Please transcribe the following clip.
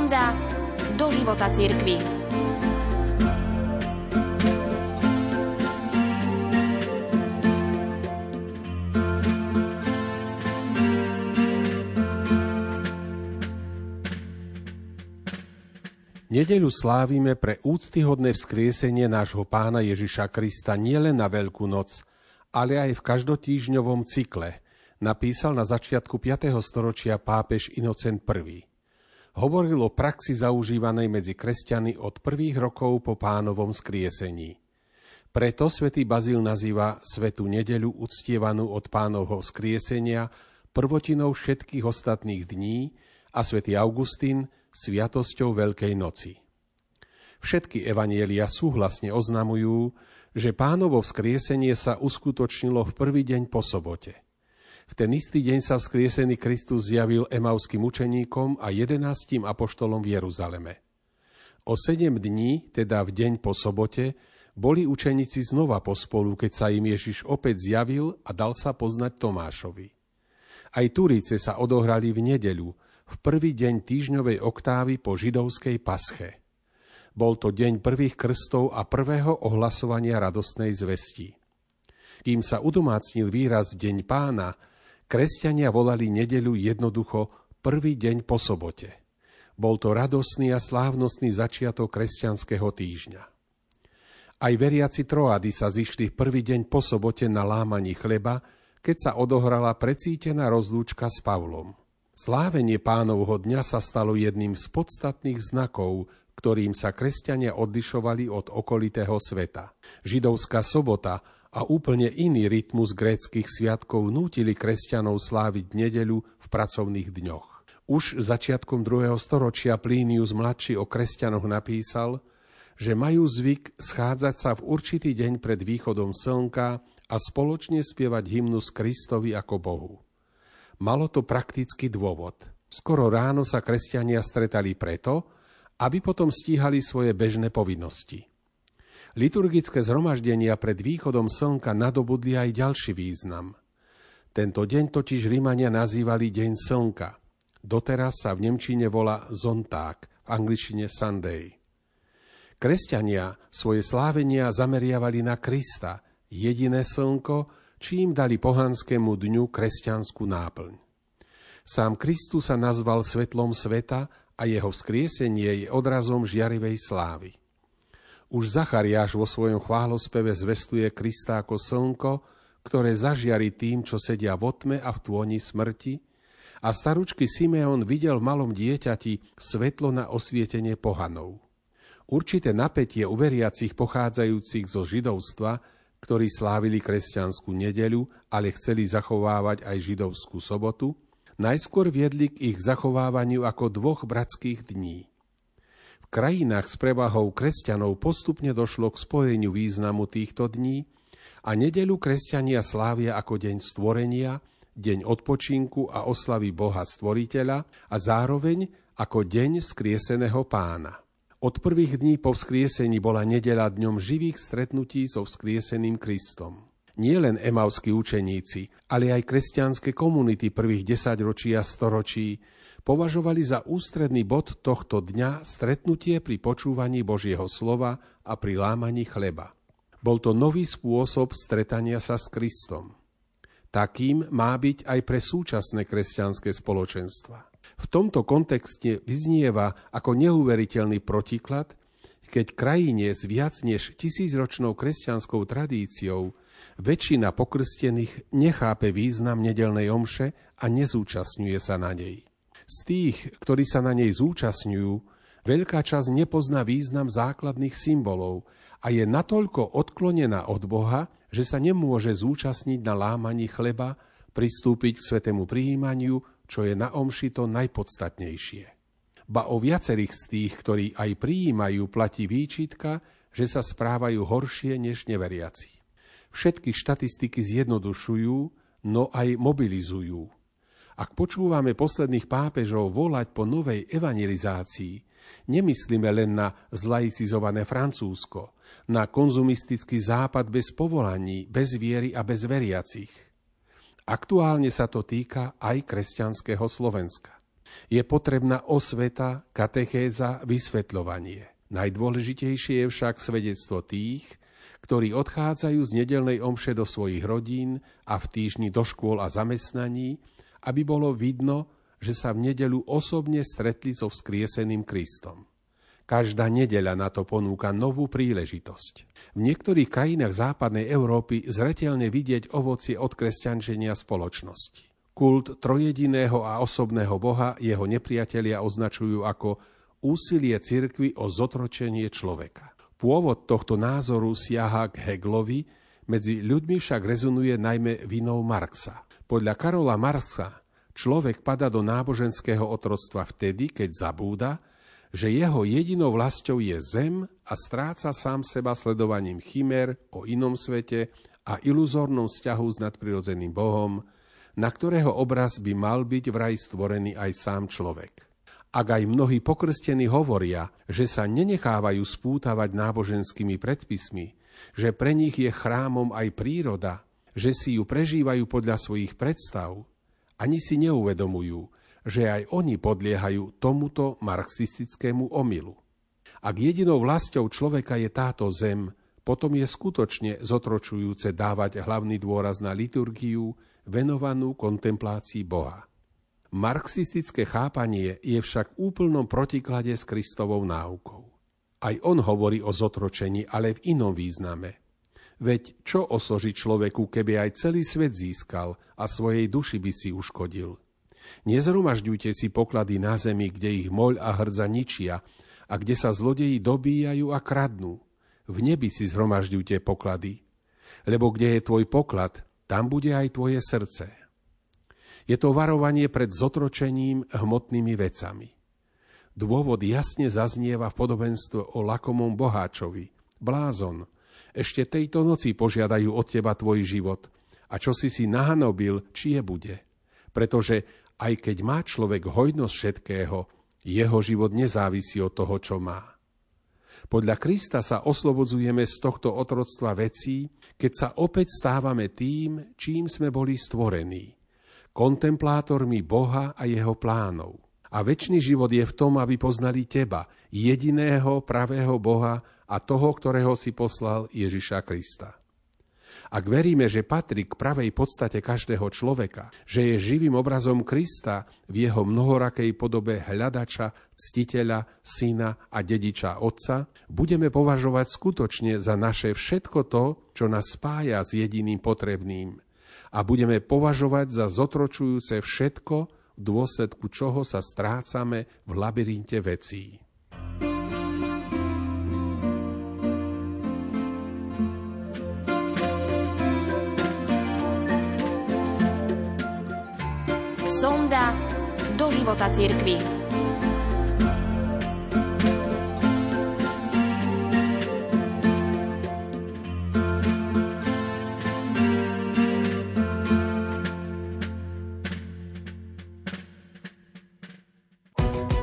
sonda do života cirkvi. Nedeľu slávime pre úctyhodné vzkriesenie nášho pána Ježiša Krista nielen na Veľkú noc, ale aj v každotýžňovom cykle, napísal na začiatku 5. storočia pápež Inocent I. Hovoril o praxi zaužívanej medzi kresťany od prvých rokov po pánovom skriesení. Preto svätý Bazil nazýva Svetú nedeľu uctievanú od pánovho skriesenia prvotinou všetkých ostatných dní a svätý Augustín – sviatosťou Veľkej noci. Všetky evanielia súhlasne oznamujú, že pánovo vzkriesenie sa uskutočnilo v prvý deň po sobote. V ten istý deň sa vzkriesený Kristus zjavil emauským učeníkom a jedenáctim apoštolom v Jeruzaleme. O sedem dní, teda v deň po sobote, boli učeníci znova pospolu, keď sa im Ježiš opäť zjavil a dal sa poznať Tomášovi. Aj Turice sa odohrali v nedeľu, v prvý deň týždňovej oktávy po židovskej pasche. Bol to deň prvých krstov a prvého ohlasovania radostnej zvesti. Kým sa udomácnil výraz Deň pána, kresťania volali nedeľu jednoducho prvý deň po sobote. Bol to radosný a slávnostný začiatok kresťanského týždňa. Aj veriaci Troady sa zišli v prvý deň po sobote na lámaní chleba, keď sa odohrala precítená rozlúčka s Pavlom. Slávenie pánovho dňa sa stalo jedným z podstatných znakov, ktorým sa kresťania odlišovali od okolitého sveta. Židovská sobota a úplne iný rytmus gréckých sviatkov nútili kresťanov sláviť nedeľu v pracovných dňoch. Už začiatkom 2. storočia Plínius mladší o kresťanoch napísal, že majú zvyk schádzať sa v určitý deň pred východom slnka a spoločne spievať hymnus Kristovi ako Bohu. Malo to praktický dôvod. Skoro ráno sa kresťania stretali preto, aby potom stíhali svoje bežné povinnosti. Liturgické zhromaždenia pred východom slnka nadobudli aj ďalší význam. Tento deň totiž Rímania nazývali Deň slnka. Doteraz sa v Nemčine volá Zonták, v angličtine Sunday. Kresťania svoje slávenia zameriavali na Krista, jediné slnko, čím dali pohanskému dňu kresťanskú náplň. Sám Kristus sa nazval svetlom sveta a jeho vzkriesenie je odrazom žiarivej slávy. Už Zachariáš vo svojom chválospeve zvestuje Krista ako slnko, ktoré zažiari tým, čo sedia v otme a v tôni smrti, a staručky Simeon videl v malom dieťati svetlo na osvietenie pohanov. Určité napätie u veriacich pochádzajúcich zo židovstva ktorí slávili kresťanskú nedeľu, ale chceli zachovávať aj židovskú sobotu, najskôr viedli k ich zachovávaniu ako dvoch bratských dní. Krajinách s prevahou kresťanov postupne došlo k spojeniu významu týchto dní a nedeľu kresťania slávia ako deň stvorenia, deň odpočinku a oslavy Boha Stvoriteľa a zároveň ako deň skrieseného pána. Od prvých dní po vzkriesení bola nedela dňom živých stretnutí so vzkrieseným Kristom. Nie len emavskí učeníci, ale aj kresťanské komunity prvých desaťročí a storočí považovali za ústredný bod tohto dňa stretnutie pri počúvaní Božieho slova a pri lámaní chleba. Bol to nový spôsob stretania sa s Kristom. Takým má byť aj pre súčasné kresťanské spoločenstva. V tomto kontexte vyznieva ako neuveriteľný protiklad, keď krajine s viac než tisícročnou kresťanskou tradíciou väčšina pokrstených nechápe význam nedelnej omše a nezúčastňuje sa na nej. Z tých, ktorí sa na nej zúčastňujú, veľká časť nepozná význam základných symbolov a je natoľko odklonená od Boha, že sa nemôže zúčastniť na lámaní chleba, pristúpiť k svetému prijímaniu čo je na omši to najpodstatnejšie. Ba o viacerých z tých, ktorí aj prijímajú, platí výčitka, že sa správajú horšie než neveriaci. Všetky štatistiky zjednodušujú, no aj mobilizujú. Ak počúvame posledných pápežov volať po novej evangelizácii, nemyslíme len na zlaicizované Francúzsko, na konzumistický západ bez povolaní, bez viery a bez veriacich – Aktuálne sa to týka aj kresťanského Slovenska. Je potrebná osveta, katechéza, vysvetľovanie. Najdôležitejšie je však svedectvo tých, ktorí odchádzajú z nedelnej omše do svojich rodín a v týždni do škôl a zamestnaní, aby bolo vidno, že sa v nedelu osobne stretli so vzkrieseným Kristom. Každá nedeľa na to ponúka novú príležitosť. V niektorých krajinách západnej Európy zretelne vidieť ovocie od kresťančenia spoločnosti. Kult trojediného a osobného Boha jeho nepriatelia označujú ako úsilie cirkvy o zotročenie človeka. Pôvod tohto názoru siaha k Heglovi, medzi ľuďmi však rezonuje najmä vinou Marxa. Podľa Karola Marxa človek pada do náboženského otroctva vtedy, keď zabúda, že jeho jedinou vlastou je zem a stráca sám seba sledovaním chimer o inom svete a iluzórnom vzťahu s nadprirodzeným Bohom, na ktorého obraz by mal byť vraj stvorený aj sám človek. Ak aj mnohí pokrstení hovoria, že sa nenechávajú spútavať náboženskými predpismi, že pre nich je chrámom aj príroda, že si ju prežívajú podľa svojich predstav, ani si neuvedomujú, že aj oni podliehajú tomuto marxistickému omylu. Ak jedinou vlastou človeka je táto zem, potom je skutočne zotročujúce dávať hlavný dôraz na liturgiu venovanú kontemplácii Boha. Marxistické chápanie je však v úplnom protiklade s Kristovou náukou. Aj on hovorí o zotročení, ale v inom význame. Veď čo osoží človeku, keby aj celý svet získal a svojej duši by si uškodil – Nezhromažďujte si poklady na zemi, kde ich moľ a hrdza ničia a kde sa zlodeji dobíjajú a kradnú. V nebi si zhromažďujte poklady, lebo kde je tvoj poklad, tam bude aj tvoje srdce. Je to varovanie pred zotročením hmotnými vecami. Dôvod jasne zaznieva v podobenstve o lakomom boháčovi. Blázon, ešte tejto noci požiadajú od teba tvoj život a čo si si nahanobil, či je bude. Pretože aj keď má človek hojnosť všetkého, jeho život nezávisí od toho, čo má. Podľa Krista sa oslobodzujeme z tohto otroctva vecí, keď sa opäť stávame tým, čím sme boli stvorení. Kontemplátormi Boha a jeho plánov. A väčší život je v tom, aby poznali teba, jediného pravého Boha a toho, ktorého si poslal Ježiša Krista. Ak veríme, že patrí k pravej podstate každého človeka, že je živým obrazom Krista v jeho mnohorakej podobe hľadača, ctiteľa, syna a dediča Otca, budeme považovať skutočne za naše všetko to, čo nás spája s jediným potrebným. A budeme považovať za zotročujúce všetko, v dôsledku čoho sa strácame v labyrinte vecí. sonda do života cirkvi.